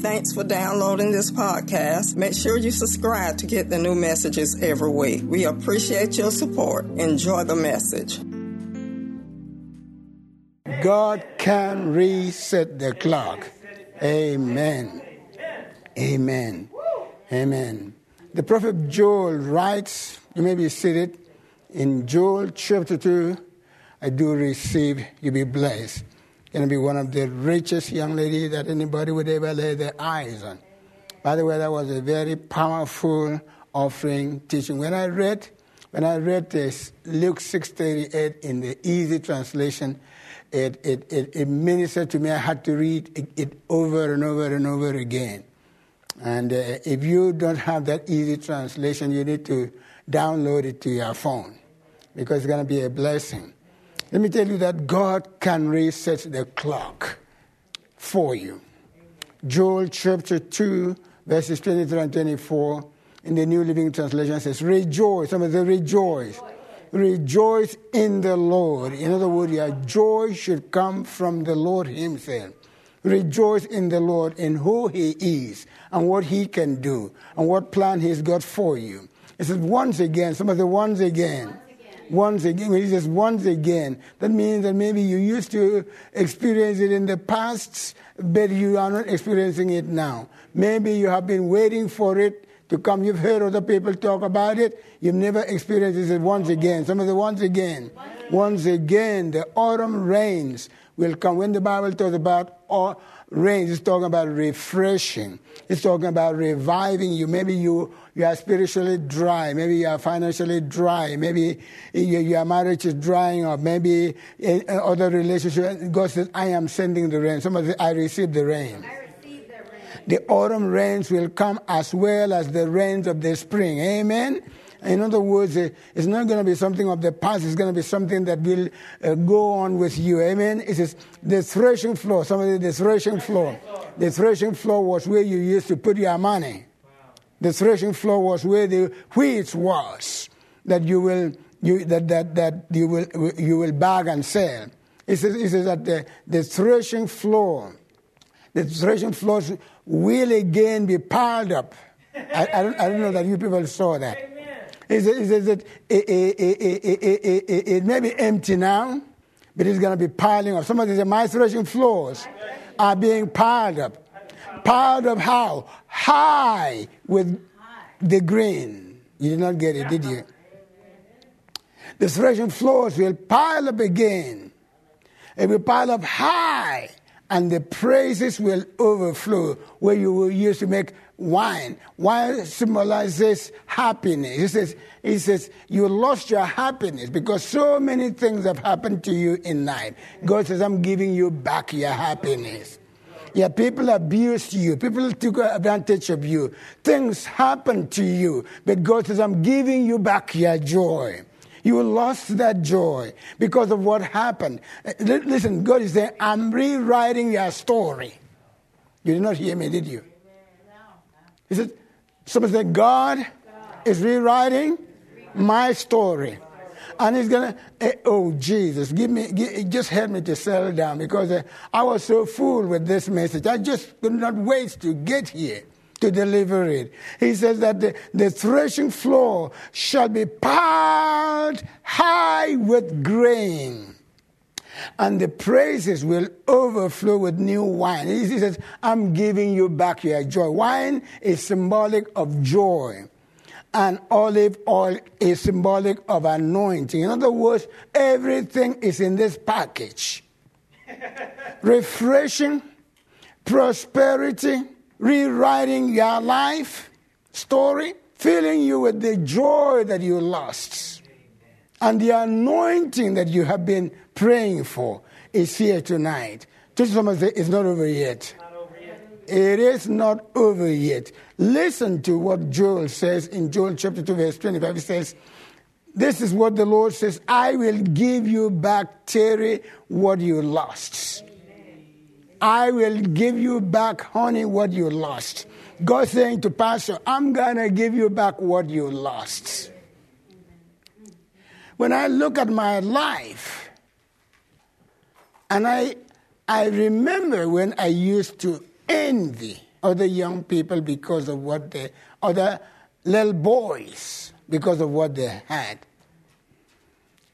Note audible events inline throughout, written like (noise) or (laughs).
Thanks for downloading this podcast. Make sure you subscribe to get the new messages every week. We appreciate your support. Enjoy the message. God can reset the clock. Amen. Amen. Amen. The prophet Joel writes, you may be seated, in Joel chapter 2, I do receive, you be blessed. Going to be one of the richest young ladies that anybody would ever lay their eyes on. By the way, that was a very powerful offering teaching. When I read, when I read this Luke 6:38 in the easy translation, it, it, it, it ministered to me. I had to read it, over and over and over again. And uh, if you don't have that easy translation, you need to download it to your phone because it's going to be a blessing. Let me tell you that God can reset the clock for you. Joel chapter 2, verses 23 and 24 in the New Living Translation says, Rejoice. Somebody say, Rejoice. Rejoice in the Lord. In other words, your joy should come from the Lord Himself. Rejoice in the Lord in who He is and what He can do and what plan He's got for you. It says, once again, some of the once again once again. When he says once again, that means that maybe you used to experience it in the past, but you are not experiencing it now. Maybe you have been waiting for it to come. You've heard other people talk about it. You've never experienced it once again. Some of the once again. Once again, the autumn rains will come. When the Bible talks about rains, it's talking about refreshing. It's talking about reviving you. Maybe you you are spiritually dry, maybe you are financially dry, maybe your marriage is drying up, maybe in other relationships. God says, I am sending the rain. Somebody say, I receive the rain. The autumn rains will come as well as the rains of the spring. Amen. In other words, it's not going to be something of the past. It's going to be something that will uh, go on with you. Amen. It says the threshing floor. Somebody, the threshing floor. The threshing floor was where you used to put your money. The threshing floor was where the wheat was that you will you, that, that, that you will you will bag and sell. It says, it says that the, the threshing floor, the threshing floors will again be piled up. I, I, don't, I don't know that you people saw that. It says, it, that it, it, it, may be empty now, but it's going to be piling up. Somebody said, My threshing floors are being piled up. Piled up how? High with the grain. You did not get it, did you? The threshing floors will pile up again. It will pile up high, and the praises will overflow where you will use to make wine. Wine symbolizes happiness. He says, he says, you lost your happiness because so many things have happened to you in life. God says, I'm giving you back your happiness. Yeah, people abused you. People took advantage of you. Things happened to you. But God says, I'm giving you back your joy. You lost that joy because of what happened. Listen, God is saying, I'm rewriting your story. You did not hear me, did you? He said, somebody said, God is rewriting my story. And he's gonna eh, oh jesus give me give, just help me to settle down because uh, i was so full with this message. I just could not wait to get here to deliver it. He says that the, the threshing floor shall be piled high with grain and the praises will overflow with new wine. He says, I'm giving you back your joy. Wine is symbolic of joy and olive oil is symbolic of anointing. In other words, everything is in this package (laughs) refreshing, prosperity, rewriting your life story, filling you with the joy that you lost. And the anointing that you have been praying for is here tonight. Just someone say, it's not over yet. It is not over yet. Listen to what Joel says in Joel chapter 2, verse 25. He says, This is what the Lord says I will give you back, Terry, what you lost. I will give you back, honey, what you lost. God saying to Pastor, I'm going to give you back what you lost. When I look at my life, and I, I remember when I used to envy other young people because of what they, other little boys because of what they had.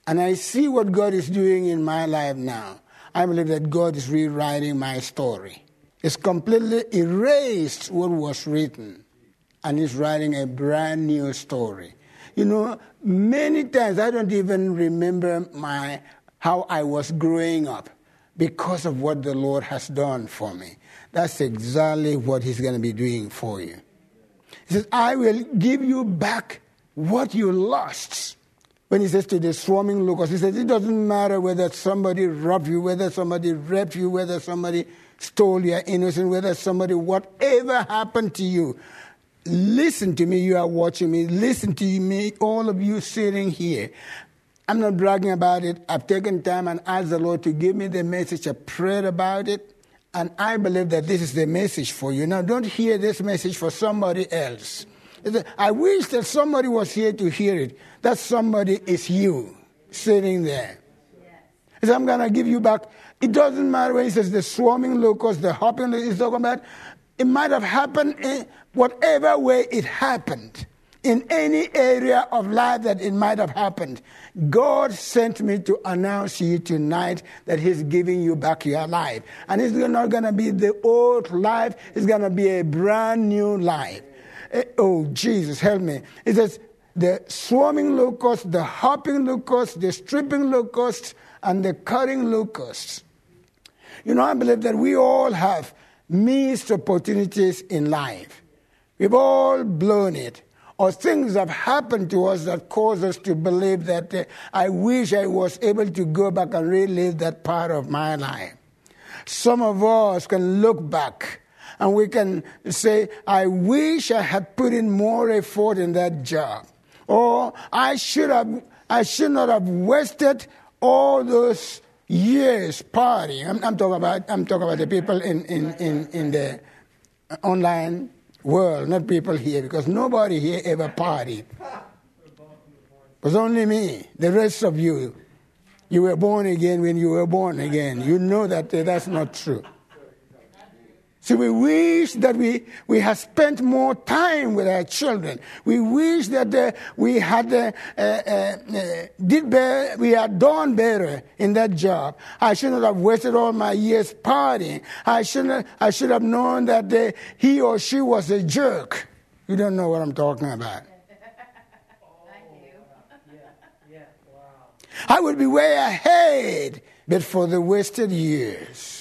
And I see what God is doing in my life now. I believe that God is rewriting my story. It's completely erased what was written, and He's writing a brand new story. You know, many times I don't even remember my how I was growing up because of what the Lord has done for me. That's exactly what He's going to be doing for you. He says, I will give you back what you lost. When he says to the swarming locusts, he says, it doesn't matter whether somebody robbed you, whether somebody raped you, whether somebody stole your innocence, whether somebody, whatever happened to you. Listen to me, you are watching me. Listen to me, all of you sitting here. I'm not bragging about it. I've taken time and asked the Lord to give me the message. I prayed about it. And I believe that this is the message for you. Now, don't hear this message for somebody else. I wish that somebody was here to hear it. That somebody is you sitting there. I'm going to give you back. It doesn't matter when he says the swarming locusts, the hopping, he's talking about. It might have happened in whatever way it happened in any area of life that it might have happened. God sent me to announce to you tonight that He's giving you back your life. And it's not going to be the old life, it's going to be a brand new life. Eh, oh, Jesus, help me. It says, the swarming locusts, the hopping locusts, the stripping locusts, and the cutting locusts. You know, I believe that we all have missed opportunities in life. We've all blown it or things have happened to us that cause us to believe that uh, I wish I was able to go back and relive that part of my life. Some of us can look back and we can say, I wish I had put in more effort in that job. Or I should have, I should not have wasted all those years partying. I'm, I'm talking about, I'm talking about the people in, in, in, in the online world, not people here, because nobody here ever partied. It was only me. The rest of you, you were born again when you were born again. You know that uh, that's not true. So we wish that we, we had spent more time with our children. We wish that uh, we had uh, uh, uh, did better, we had done better in that job. I shouldn't have wasted all my years partying. I shouldn't. I should have known that uh, he or she was a jerk. You don't know what I'm talking about. (laughs) I would be way ahead, but for the wasted years.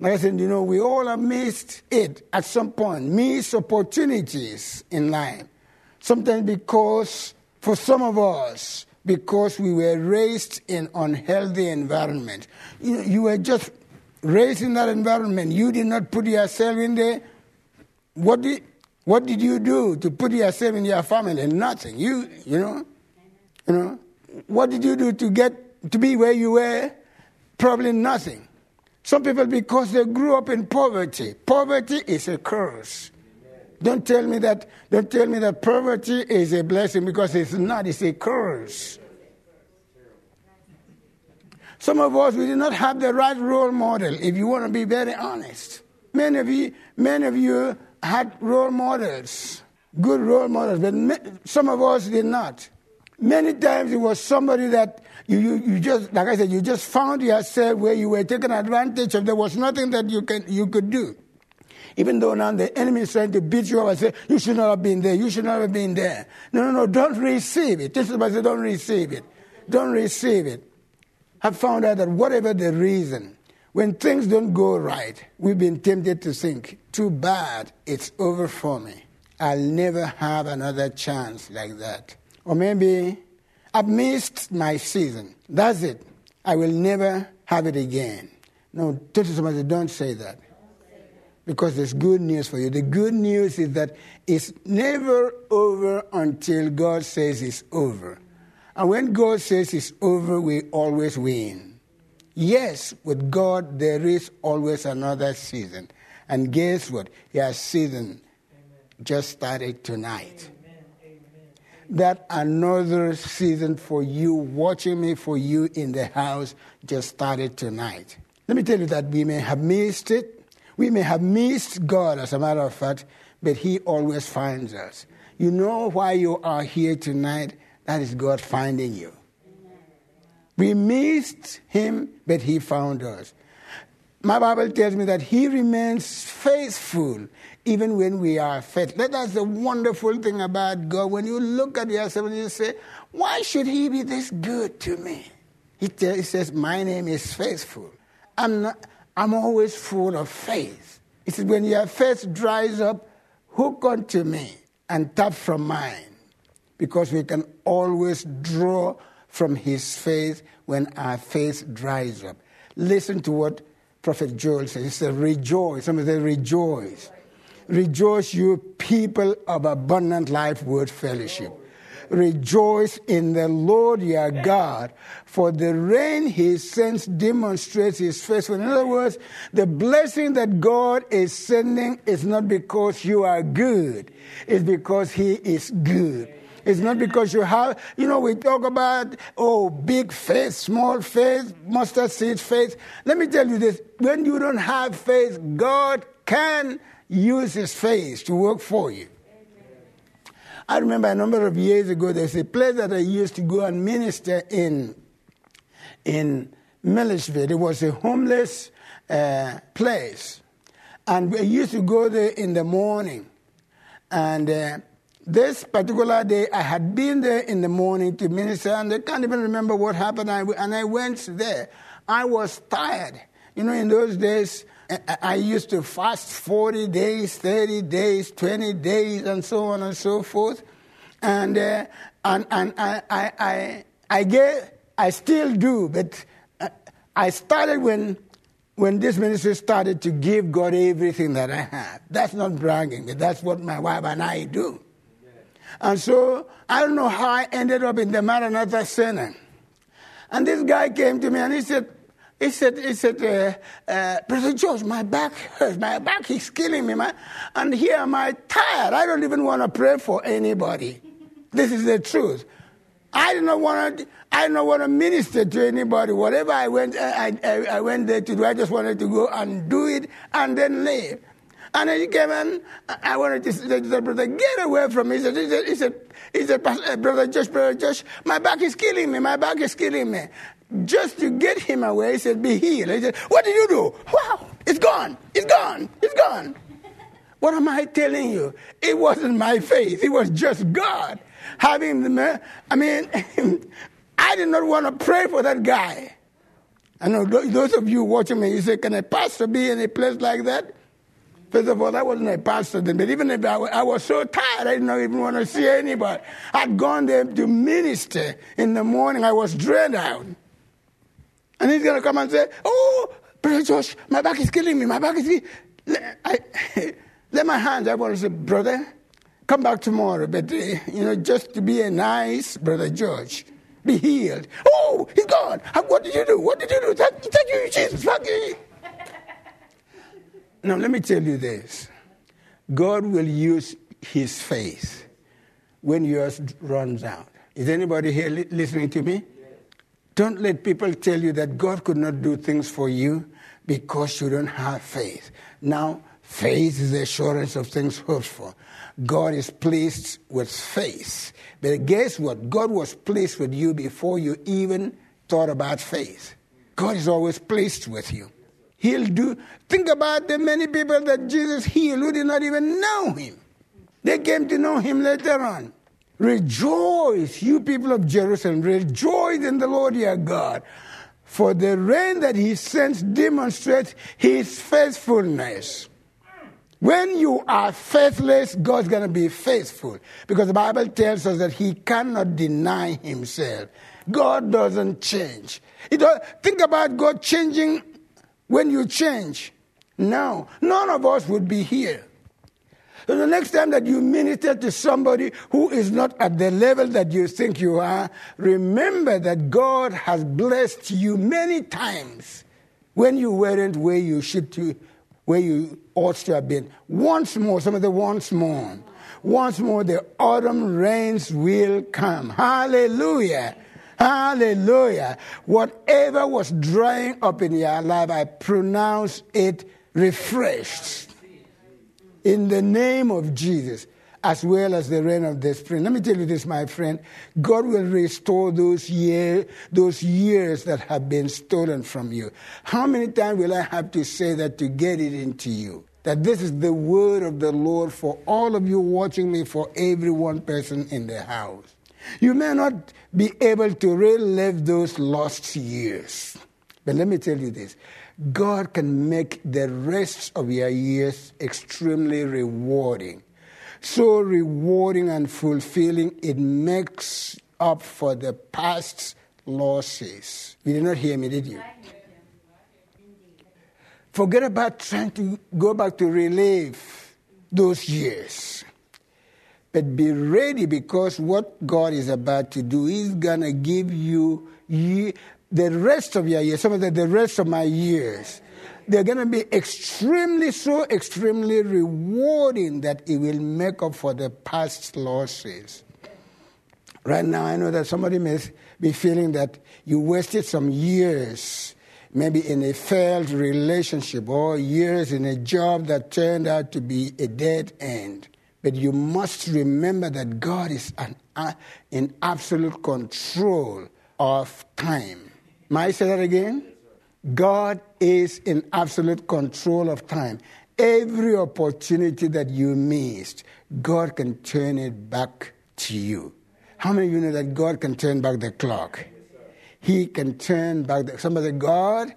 Like I said, you know, we all have missed it at some point, missed opportunities in life. Sometimes because, for some of us, because we were raised in unhealthy environment. You, know, you were just raised in that environment. You did not put yourself in there. What did, what did you do to put yourself in your family? Nothing. You, you know, you know, what did you do to get to be where you were? Probably nothing. Some people, because they grew up in poverty, poverty is a curse. Don't tell me that. Don't tell me that poverty is a blessing because it's not. It's a curse. Some of us we did not have the right role model. If you want to be very honest, many of you, many of you had role models, good role models, but some of us did not. Many times it was somebody that you, you, you just, like I said, you just found yourself where you were taken advantage of. There was nothing that you, can, you could do. Even though now the enemy is trying to beat you up and say, you should not have been there, you should not have been there. No, no, no, don't receive it. This is what I say, don't receive it. Don't receive it. I've found out that whatever the reason, when things don't go right, we've been tempted to think, too bad, it's over for me. I'll never have another chance like that. Or maybe I've missed my season. That's it. I will never have it again. No, tell somebody, don't say that. Because there's good news for you. The good news is that it's never over until God says it's over. And when God says it's over, we always win. Yes, with God, there is always another season. And guess what? Your season just started tonight that another season for you, watching me for you in the house, just started tonight. Let me tell you that we may have missed it. We may have missed God, as a matter of fact, but He always finds us. You know why you are here tonight? That is God finding you. We missed Him, but He found us. My Bible tells me that He remains faithful even when we are faithful. That's the wonderful thing about God. When you look at yourself and you say, Why should He be this good to me? He, tell, he says, My name is faithful. I'm, not, I'm always full of faith. He says, When your faith dries up, hook onto me and tap from mine. Because we can always draw from his faith when our faith dries up. Listen to what Prophet Joel says. He says, Rejoice. Somebody say, Rejoice. Rejoice, you people of abundant life word fellowship. Rejoice in the Lord your God, for the rain he sends demonstrates his faithfulness. In other words, the blessing that God is sending is not because you are good, it's because he is good. It's not because you have, you know, we talk about, oh, big faith, small faith, mustard seed faith. Let me tell you this when you don't have faith, God can use his faith to work for you. I remember a number of years ago, there's a place that I used to go and minister in, in Milledgeville. It was a homeless uh, place. And we used to go there in the morning. And uh, this particular day, I had been there in the morning to minister, and I can't even remember what happened. and I went there. I was tired. You know, in those days, I used to fast 40 days, 30 days, 20 days, and so on and so forth. And, uh, and, and I, I, I, I, I still do, but uh, I started when, when this ministry started to give God everything that I have. That's not bragging, that's what my wife and I do. And so I don't know how I ended up in the Maranatha Center. And this guy came to me and he said, he said, he said, uh, uh, Brother George, my back hurts. My back is killing me, man. And here am I tired. I don't even want to pray for anybody. This is the truth. I do not want to. I do not want to minister to anybody. Whatever I went, I, I, I went there to do. I just wanted to go and do it and then leave. And then he came in. I wanted to say to the brother, get away from me. He said, he said, he said, he said uh, brother Josh, brother Josh, my back is killing me. My back is killing me just to get him away, he said, Be healed. He said, What did you do? Wow, it's gone. It's gone. It's gone. What am I telling you? It wasn't my faith, it was just God having the. I mean, (laughs) I did not want to pray for that guy. I know those of you watching me, you say, Can a pastor be in a place like that? First of all, I wasn't a pastor then, but even if I, I was so tired, I didn't even want to see anybody. I'd gone there to minister in the morning, I was drained out. And he's going to come and say, Oh, Brother Josh, my back is killing me. My back is killing I, (laughs) Let my hands. I want to say, Brother, come back tomorrow. But, uh, you know, just to be a nice Brother George, be healed. Oh, he's gone. What did you do? What did you do? Thank, thank you, Jesus. Thank you. Now, let me tell you this God will use his faith when yours runs out. Is anybody here li- listening to me? Don't let people tell you that God could not do things for you because you don't have faith. Now, faith is the assurance of things hoped for. God is pleased with faith. But guess what? God was pleased with you before you even thought about faith. God is always pleased with you. He'll do. Think about the many people that Jesus healed who did not even know him. They came to know him later on. Rejoice, you people of Jerusalem, rejoice in the Lord your God. For the rain that he sends demonstrates his faithfulness. When you are faithless, God's going to be faithful. Because the Bible tells us that he cannot deny himself. God doesn't change. think about God changing when you change. now, none of us would be here. So the next time that you minister to somebody who is not at the level that you think you are, remember that God has blessed you many times when you weren't where you should to, where you ought to have been. Once more, some of the once more. Once more, the autumn rains will come. Hallelujah. Hallelujah. Whatever was drying up in your life, I pronounce it refreshed in the name of Jesus as well as the rain of the spring. Let me tell you this, my friend. God will restore those year, those years that have been stolen from you. How many times will I have to say that to get it into you? That this is the word of the Lord for all of you watching me, for every one person in the house. You may not be able to relive those lost years. But let me tell you this God can make the rest of your years extremely rewarding so rewarding and fulfilling, it makes up for the past losses. You did not hear me, did you? Forget about trying to go back to relive those years. But be ready because what God is about to do is going to give you the rest of your years, some of the, the rest of my years they're going to be extremely, so extremely rewarding that it will make up for the past losses. Right now, I know that somebody may be feeling that you wasted some years, maybe in a failed relationship, or years in a job that turned out to be a dead end. But you must remember that God is an, uh, in absolute control of time. May I say that again? God is in absolute control of time. Every opportunity that you missed, God can turn it back to you. How many of you know that God can turn back the clock? He can turn back the somebody God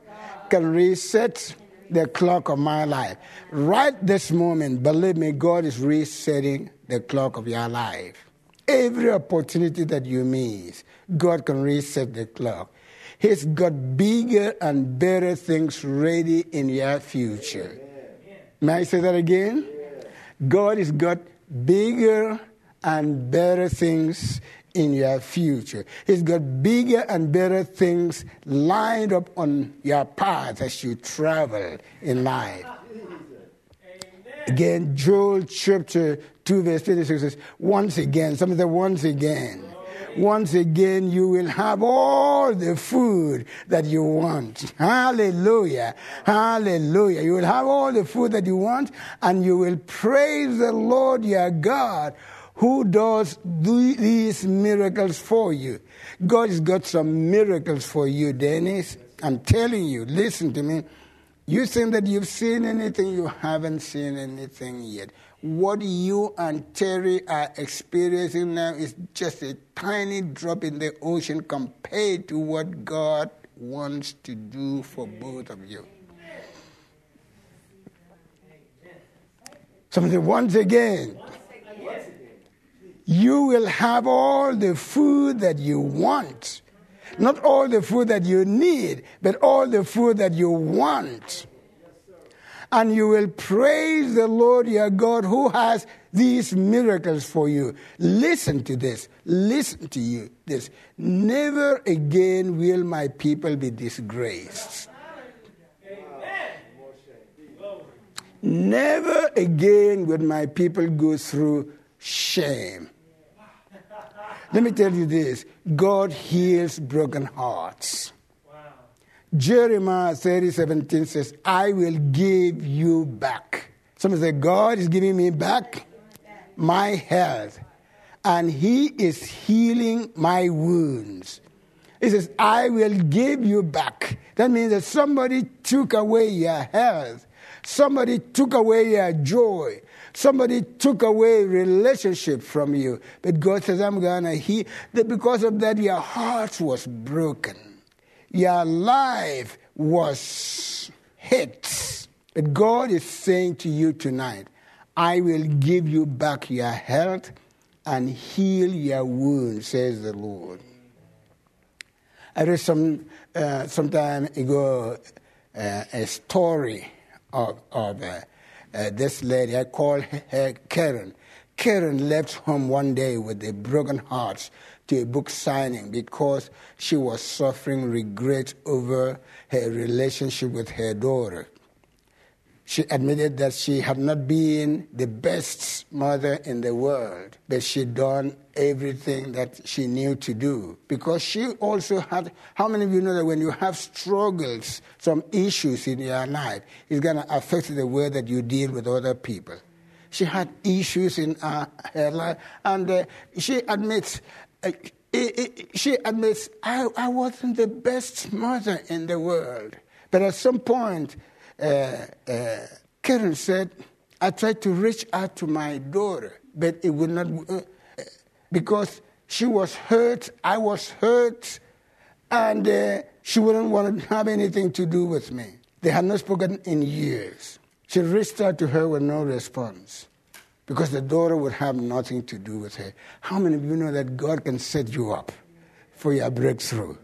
can reset the clock of my life. Right this moment, believe me, God is resetting the clock of your life. Every opportunity that you miss, God can reset the clock. He's got bigger and better things ready in your future. May I say that again? God has got bigger and better things in your future. He's got bigger and better things lined up on your path as you travel in life. Again, Joel chapter 2, verse 26 says, Once again, some of the once again once again you will have all the food that you want. Hallelujah. Hallelujah. You will have all the food that you want and you will praise the Lord your God who does these miracles for you. God has got some miracles for you, Dennis. I'm telling you, listen to me. You think that you've seen anything, you haven't seen anything yet what you and Terry are experiencing now is just a tiny drop in the ocean compared to what God wants to do for both of you. Somebody, once again, you will have all the food that you want. Not all the food that you need, but all the food that you want and you will praise the Lord your God who has these miracles for you. Listen to this. Listen to you. This. Never again will my people be disgraced. Never again will my people go through shame. Let me tell you this God heals broken hearts. Jeremiah 30, 17 says, I will give you back. Somebody say, God is giving me back my health, and He is healing my wounds. He says, I will give you back. That means that somebody took away your health, somebody took away your joy, somebody took away relationship from you. But God says, I'm going to heal. Because of that, your heart was broken your life was hit. But God is saying to you tonight, I will give you back your health and heal your wounds, says the Lord. I read some uh, some time ago uh, a story of, of uh, uh this lady. I call her Karen. Karen left home one day with a broken heart to a book signing because she was suffering regret over her relationship with her daughter. She admitted that she had not been the best mother in the world, but she'd done everything that she knew to do. Because she also had, how many of you know that when you have struggles, some issues in your life, it's going to affect the way that you deal with other people? She had issues in uh, her life, and uh, she admits, uh, it, it, she admits, I, I wasn't the best mother in the world. But at some point, Karen said, I tried to reach out to my daughter, but it would not, uh, because she was hurt, I was hurt, and uh, she wouldn't want to have anything to do with me. They had not spoken in years. She reached out to her with no response because the daughter would have nothing to do with her. How many of you know that God can set you up for your breakthrough?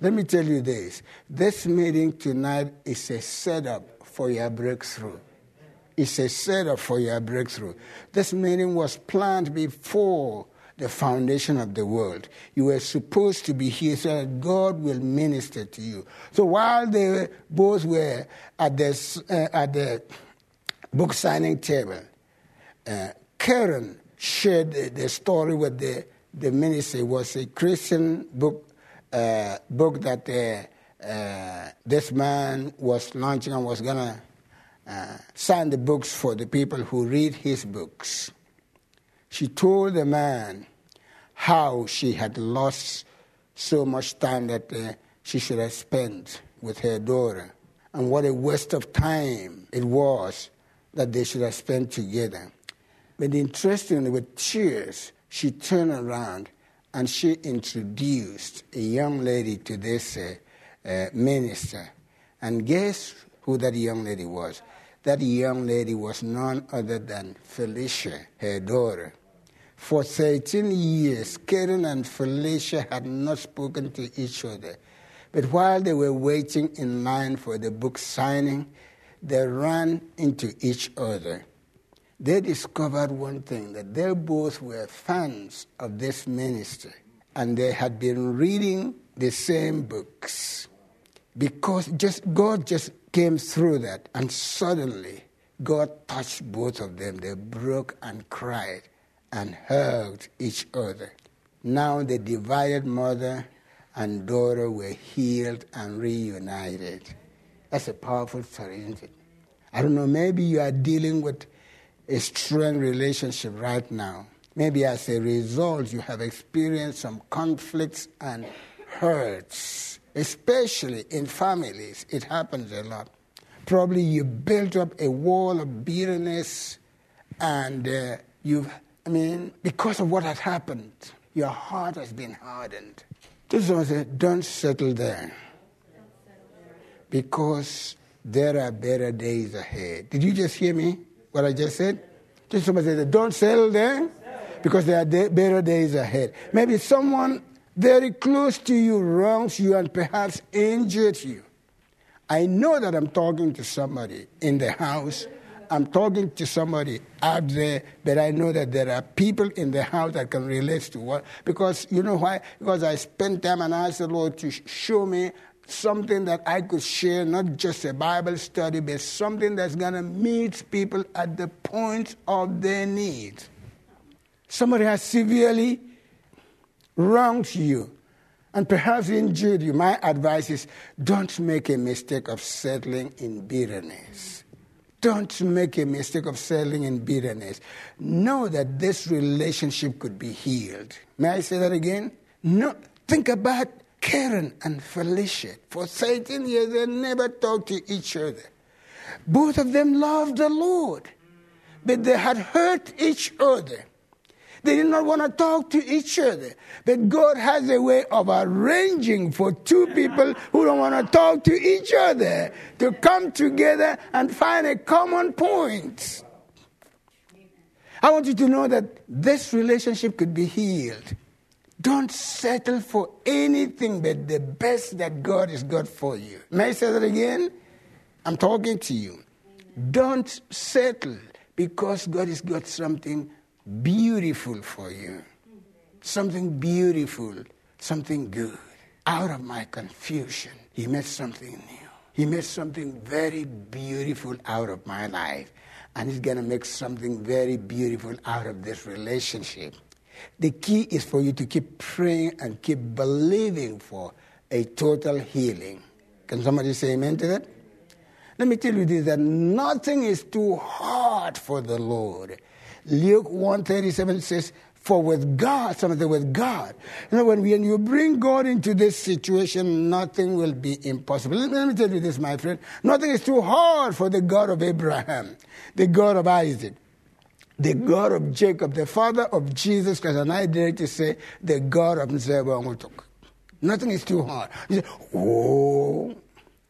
Let me tell you this this meeting tonight is a setup for your breakthrough. It's a setup for your breakthrough. This meeting was planned before the foundation of the world. You were supposed to be here so that God will minister to you. So while they both were at the, uh, at the book signing table, uh, Karen shared the, the, story with the, the ministry. It was a Christian book, uh, book that uh, this man was launching and was going to uh, sign the books for the people who read his books. She told the man how she had lost so much time that uh, she should have spent with her daughter, and what a waste of time it was that they should have spent together. But interestingly, with tears, she turned around and she introduced a young lady to this uh, uh, minister. And guess who that young lady was? That young lady was none other than Felicia, her daughter. For 13 years, Karen and Felicia had not spoken to each other. But while they were waiting in line for the book signing, they ran into each other. They discovered one thing that they both were fans of this minister and they had been reading the same books because just God just came through that, and suddenly God touched both of them. They broke and cried and hugged each other. Now the divided mother and daughter were healed and reunited. That's a powerful story, isn't it? I don't know, maybe you are dealing with a strained relationship right now. Maybe as a result, you have experienced some conflicts and hurts especially in families, it happens a lot. Probably you built up a wall of bitterness, and uh, you've, I mean, because of what had happened, your heart has been hardened. This one said, don't settle there. Because there are better days ahead. Did you just hear me? What I just said? Just somebody said, don't settle there because there are better days ahead. Maybe someone very close to you wrongs you and perhaps injures you. I know that I'm talking to somebody in the house. I'm talking to somebody out there, but I know that there are people in the house that can relate to what. Because you know why? Because I spent time and asked the Lord to show me something that I could share, not just a Bible study, but something that's going to meet people at the point of their need. Somebody has severely wronged you and perhaps injured you, my advice is don't make a mistake of settling in bitterness. Don't make a mistake of settling in bitterness. Know that this relationship could be healed. May I say that again? No, think about Karen and Felicia. For 13 years, they never talked to each other. Both of them loved the Lord, but they had hurt each other. They did not want to talk to each other. But God has a way of arranging for two people who don't want to talk to each other to come together and find a common point. I want you to know that this relationship could be healed. Don't settle for anything but the best that God has got for you. May I say that again? I'm talking to you. Don't settle because God has got something beautiful for you. Something beautiful, something good. Out of my confusion, he made something new. He made something very beautiful out of my life. And He's going to make something very beautiful out of this relationship. The key is for you to keep praying and keep believing for a total healing. Can somebody say amen to that? Let me tell you this that nothing is too hard for the Lord. Luke 137 says, For with God, something with God. You know, when, when you bring God into this situation, nothing will be impossible. Let, let me tell you this, my friend. Nothing is too hard for the God of Abraham, the God of Isaac, the God of Jacob, the father of Jesus Christ, and I dare to say, the God of Nzebamutuk. Nothing is too hard. Say, oh,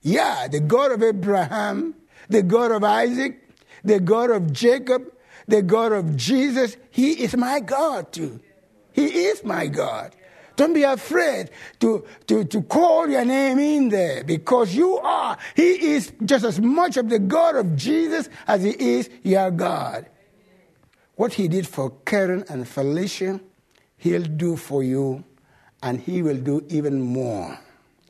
yeah, the God of Abraham, the God of Isaac, the God of Jacob, the God of Jesus, He is my God too. He is my God. Don't be afraid to, to, to call your name in there because you are. He is just as much of the God of Jesus as He is your God. What He did for Karen and Felicia, He'll do for you, and He will do even more.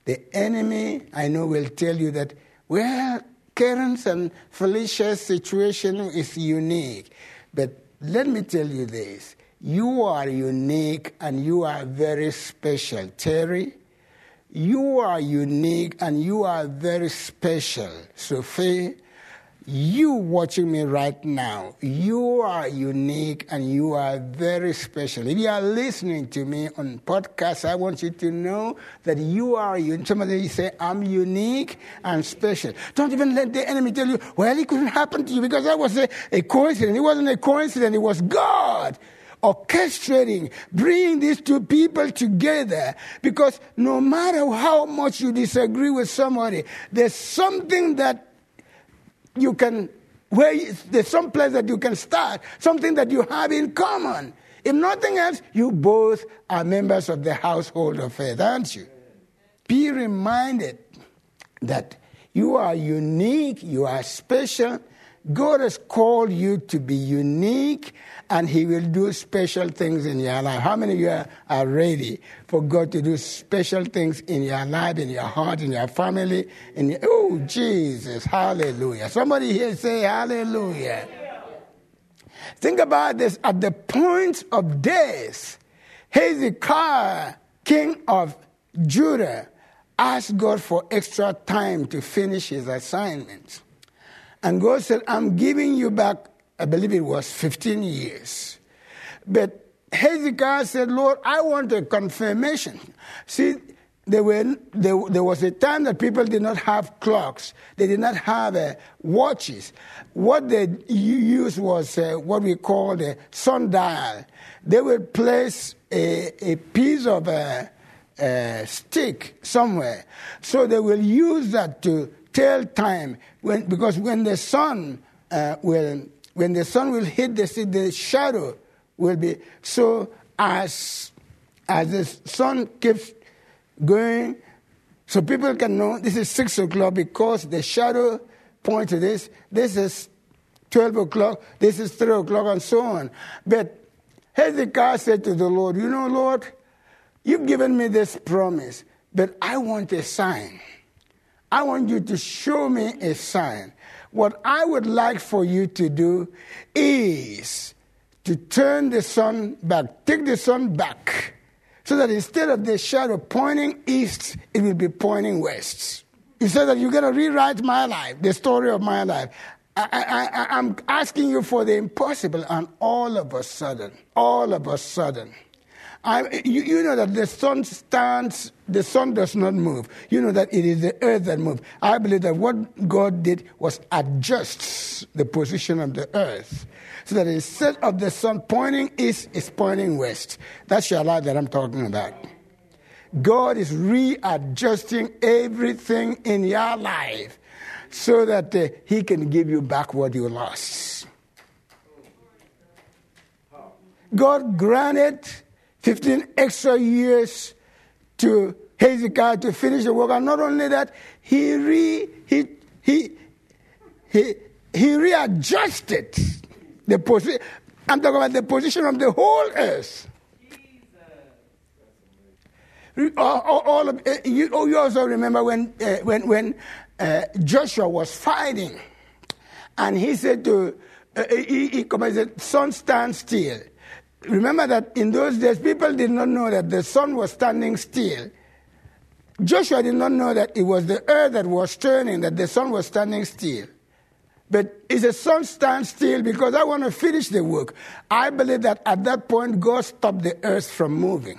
The enemy, I know, will tell you that, well, Karen's and Felicia's situation is unique. But let me tell you this you are unique and you are very special. Terry, you are unique and you are very special. Sophie, you watching me right now, you are unique and you are very special. If you are listening to me on podcast, I want you to know that you are unique. Somebody say, I'm unique and special. Don't even let the enemy tell you, well, it couldn't happen to you because that was a, a coincidence. It wasn't a coincidence, it was God orchestrating, bringing these two people together. Because no matter how much you disagree with somebody, there's something that you can, where there's some place that you can start, something that you have in common. If nothing else, you both are members of the household of faith, aren't you? Be reminded that you are unique, you are special. God has called you to be unique and He will do special things in your life. How many of you are, are ready for God to do special things in your life, in your heart, in your family? In your, oh, Jesus, hallelujah. Somebody here say hallelujah. Think about this. At the point of death, Hezekiah, king of Judah, asked God for extra time to finish his assignment. And God said, I'm giving you back I believe it was 15 years. But Hezekiah said, Lord, I want a confirmation. See, there, were, there, there, was a time that people did not have clocks. They did not have uh, watches. What they used was uh, what we call the sundial. They would place a, a piece of a, a, stick somewhere. So they will use that to tell time. When, because when the sun uh, will when the sun will hit the sea, the shadow will be. So as, as the sun keeps going, so people can know this is 6 o'clock because the shadow points to this. This is 12 o'clock, this is 3 o'clock, and so on. But Hezekiah said to the Lord, You know, Lord, you've given me this promise, but I want a sign. I want you to show me a sign. What I would like for you to do is to turn the sun back, take the sun back, so that instead of the shadow pointing east, it will be pointing west. He said that you're going to rewrite my life, the story of my life. I, am asking you for the impossible, and all of a sudden, all of a sudden, I, you, you, know that the sun stands, the sun does not move. You know that it is the earth that moves. I believe that what God did was adjust the position of the earth so that instead of the sun pointing east, it's pointing west. That's your life that I'm talking about. God is readjusting everything in your life so that uh, He can give you back what you lost. God granted 15 extra years to Hezekiah to finish the work. And not only that, he, re, he, he, he, he readjusted the position. I'm talking about the position of the whole earth. All, all, of, uh, you, oh, you also remember when, uh, when, when uh, Joshua was fighting. And he said to, uh, he, he commanded, sun, stand still. Remember that in those days, people did not know that the sun was standing still. Joshua did not know that it was the earth that was turning, that the sun was standing still. But is the sun stand still because I want to finish the work? I believe that at that point, God stopped the earth from moving.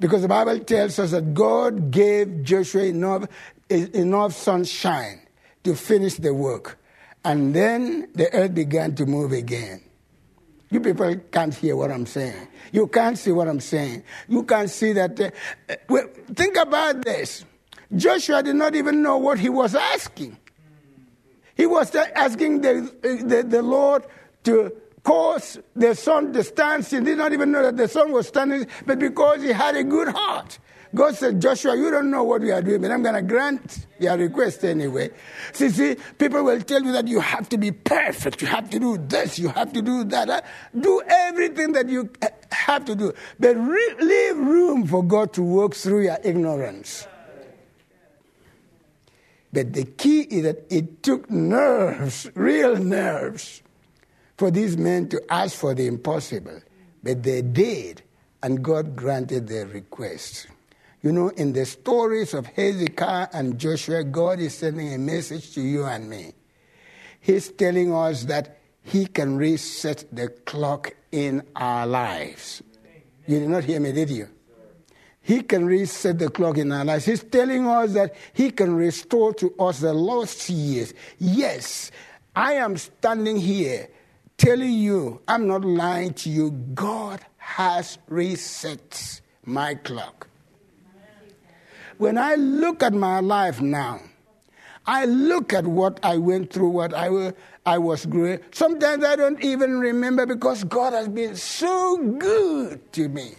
Because the Bible tells us that God gave Joshua enough, enough sunshine to finish the work. And then the earth began to move again. You people can't hear what I'm saying. You can't see what I'm saying. You can't see that. Uh, well, think about this. Joshua did not even know what he was asking. He was asking the, the, the Lord to cause the sun to stand still. He did not even know that the sun was standing, but because he had a good heart. God said, Joshua, you don't know what we are doing, but I'm going to grant your request anyway. See, see, people will tell you that you have to be perfect. You have to do this. You have to do that. Do everything that you eh, have to do. But re- leave room for God to work through your ignorance. But the key is that it took nerves, real nerves, for these men to ask for the impossible. But they did, and God granted their request. You know, in the stories of Hezekiah and Joshua, God is sending a message to you and me. He's telling us that He can reset the clock in our lives. You did not hear me, did you? He can reset the clock in our lives. He's telling us that He can restore to us the lost years. Yes, I am standing here telling you, I'm not lying to you. God has reset my clock. When I look at my life now, I look at what I went through, what I, I was growing. Sometimes I don't even remember because God has been so good to me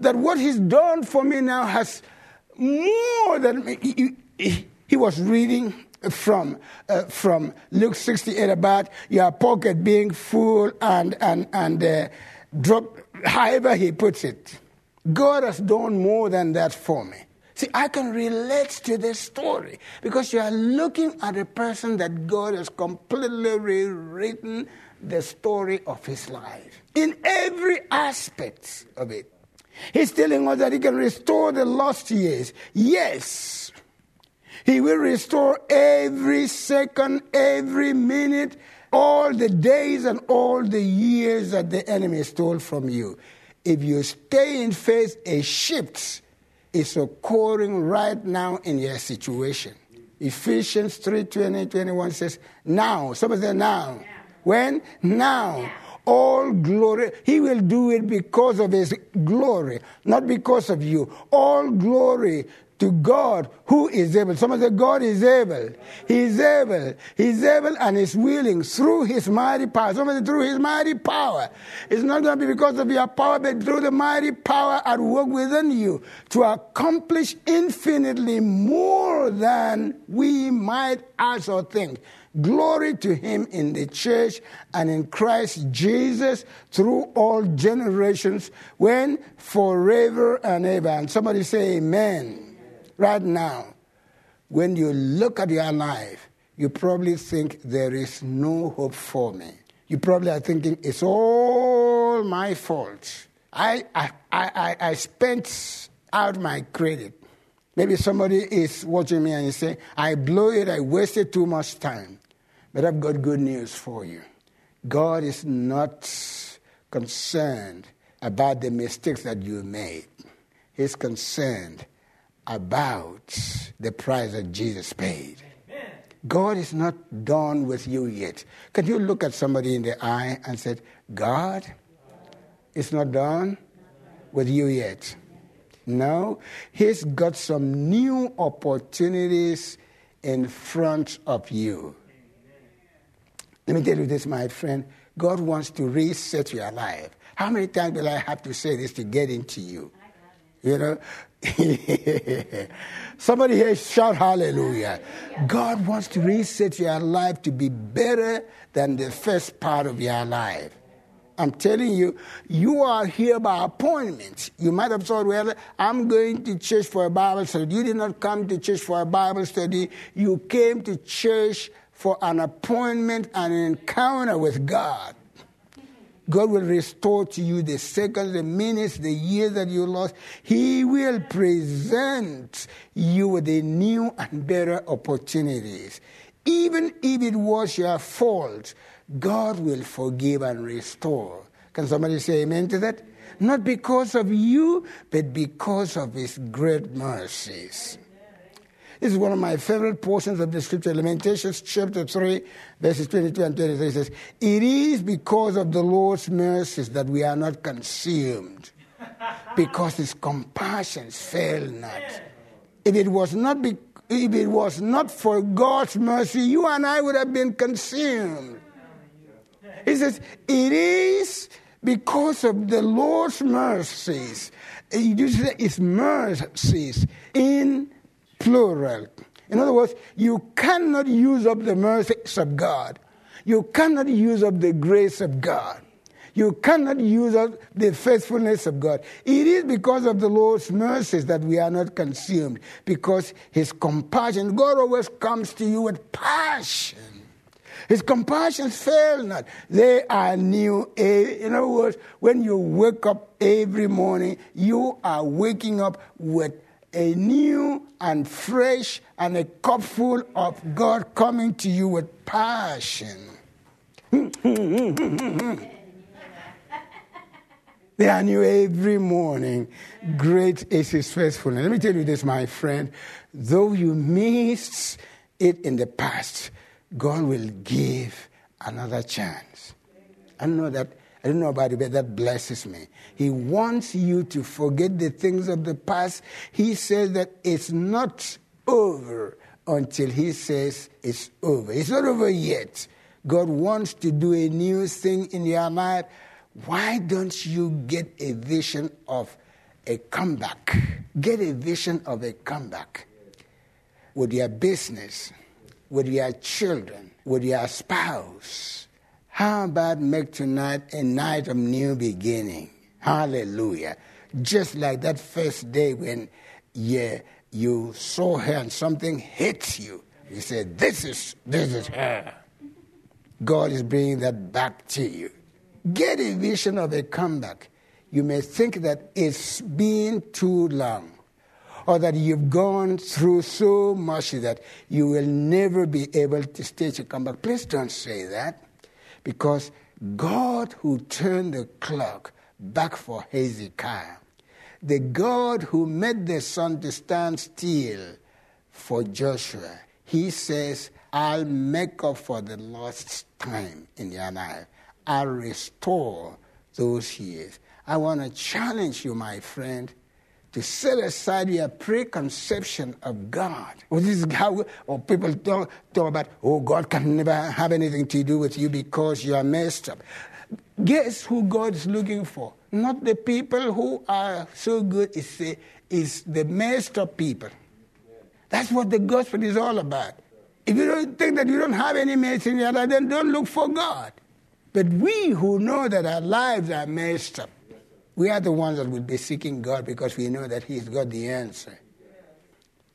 that what he's done for me now has more than he, he, he was reading from uh, from Luke 68 about your pocket being full and and and uh, drop however he puts it. God has done more than that for me. See, I can relate to this story because you are looking at a person that God has completely rewritten the story of his life in every aspect of it. He's telling us that He can restore the lost years. Yes, He will restore every second, every minute, all the days and all the years that the enemy stole from you. If you stay in faith, a shift is occurring right now in your situation. Ephesians 3 20, 21 says, Now. Somebody say, Now. now. When? Now. now all glory. He will do it because of His glory, not because of you. All glory to God who is able. Someone say, God is able. He is able. He's able and is willing through His mighty power. Somebody through His mighty power. It's not going to be because of your power, but through the mighty power at work within you to accomplish infinitely more than we might ask or think. Glory to him in the church and in Christ Jesus through all generations, when forever and ever. And somebody say, Amen. Right now, when you look at your life, you probably think there is no hope for me. You probably are thinking it's all my fault. I, I, I, I spent out my credit. Maybe somebody is watching me and you say, I blew it, I wasted too much time. But I've got good news for you. God is not concerned about the mistakes that you made. He's concerned about the price that Jesus paid. God is not done with you yet. Can you look at somebody in the eye and say, God is not done with you yet? No, He's got some new opportunities in front of you. Let me tell you this, my friend. God wants to reset your life. How many times will I have to say this to get into you? You know? (laughs) Somebody here shout hallelujah. God wants to reset your life to be better than the first part of your life. I'm telling you, you are here by appointment. You might have thought, well, I'm going to church for a Bible study. You did not come to church for a Bible study. You came to church for an appointment and an encounter with God. God will restore to you the seconds, the minutes, the years that you lost. He will present you with a new and better opportunities. Even if it was your fault, God will forgive and restore. Can somebody say amen to that? Not because of you, but because of His great mercies. This is one of my favorite portions of the scripture, Lamentations chapter 3, verses 22 and 23 it says, It is because of the Lord's mercies that we are not consumed, because his compassions fail not. If it was not, be, if it was not for God's mercy, you and I would have been consumed. He says, It is because of the Lord's mercies. Its mercies in plural. In other words, you cannot use up the mercies of God. You cannot use up the grace of God. You cannot use up the faithfulness of God. It is because of the Lord's mercies that we are not consumed, because His compassion, God always comes to you with passion. His compassions fail not. They are new. Eh, in other words, when you wake up every morning, you are waking up with a new and fresh and a cup full of God coming to you with passion. they are new every morning. Great is His faithfulness. Let me tell you this, my friend. Though you missed it in the past, God will give another chance. I know that I don't know about it, but that blesses me. He wants you to forget the things of the past. He says that it's not over until He says it's over. It's not over yet. God wants to do a new thing in your life. Why don't you get a vision of a comeback? Get a vision of a comeback with your business, with your children, with your spouse how about make tonight a night of new beginning? Hallelujah. Just like that first day when yeah, you saw her and something hits you. You said, This is this is her. God is bringing that back to you. Get a vision of a comeback. You may think that it's been too long or that you've gone through so much that you will never be able to stage a comeback. Please don't say that. Because God who turned the clock back for Hezekiah, the God who made the sun to stand still for Joshua, he says, I'll make up for the lost time in your life. I'll restore those years. I want to challenge you, my friend, to set aside your preconception of God. Well, this is how or people talk, talk about, oh, God can never have anything to do with you because you are messed up. Guess who God is looking for? Not the people who are so good, it's the, it's the messed up people. That's what the gospel is all about. If you don't think that you don't have any mess in your life, then don't look for God. But we who know that our lives are messed up, we are the ones that will be seeking God because we know that He's got the answer.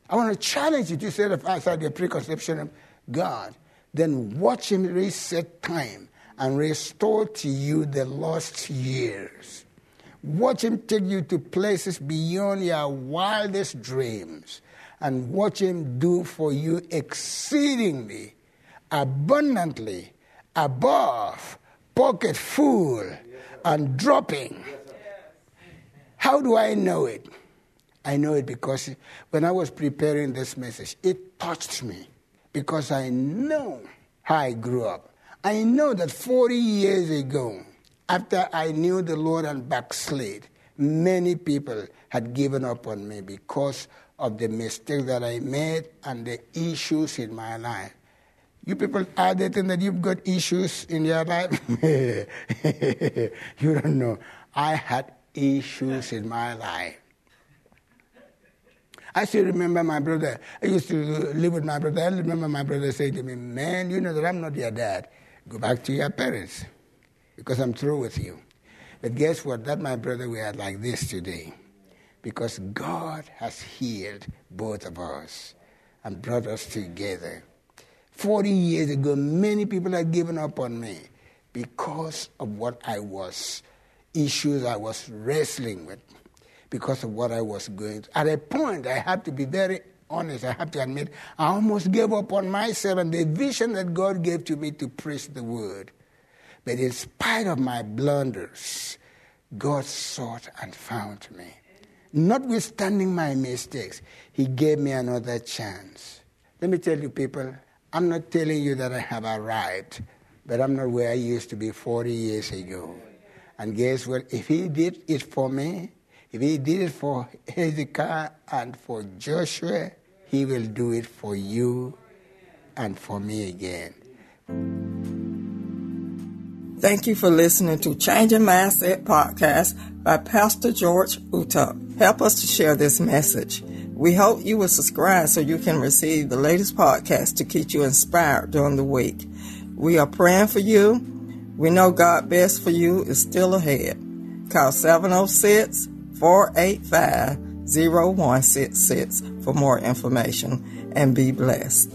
I want to challenge you to set aside your preconception of God, then watch Him reset time and restore to you the lost years. Watch Him take you to places beyond your wildest dreams and watch Him do for you exceedingly, abundantly, above, pocket full, and dropping how do I know it? I know it because when I was preparing this message, it touched me because I know how I grew up. I know that 40 years ago, after I knew the Lord and backslid, many people had given up on me because of the mistakes that I made and the issues in my life. You people are there that you've got issues in your life? (laughs) you don't know. I had issues in my life. I still remember my brother. I used to live with my brother. I remember my brother saying to me, Man, you know that I'm not your dad. Go back to your parents. because I'm through with you. But guess what? That, my brother, we are like this today because God has healed both of us and brought us together. 40 years ago, many people had given up on me because of what I was, issues I was wrestling with, because of what I was going through. At a point, I had to be very honest, I have to admit, I almost gave up on myself and the vision that God gave to me to preach the word. But in spite of my blunders, God sought and found me. Notwithstanding my mistakes, He gave me another chance. Let me tell you, people, I'm not telling you that I have arrived, but I'm not where I used to be 40 years ago. And guess what? If he did it for me, if he did it for Hezekiah and for Joshua, he will do it for you and for me again. Thank you for listening to Changing Mindset podcast by Pastor George Utuck. Help us to share this message. We hope you will subscribe so you can receive the latest podcast to keep you inspired during the week. We are praying for you. We know God best for you is still ahead. Call 706 485 0166 for more information and be blessed.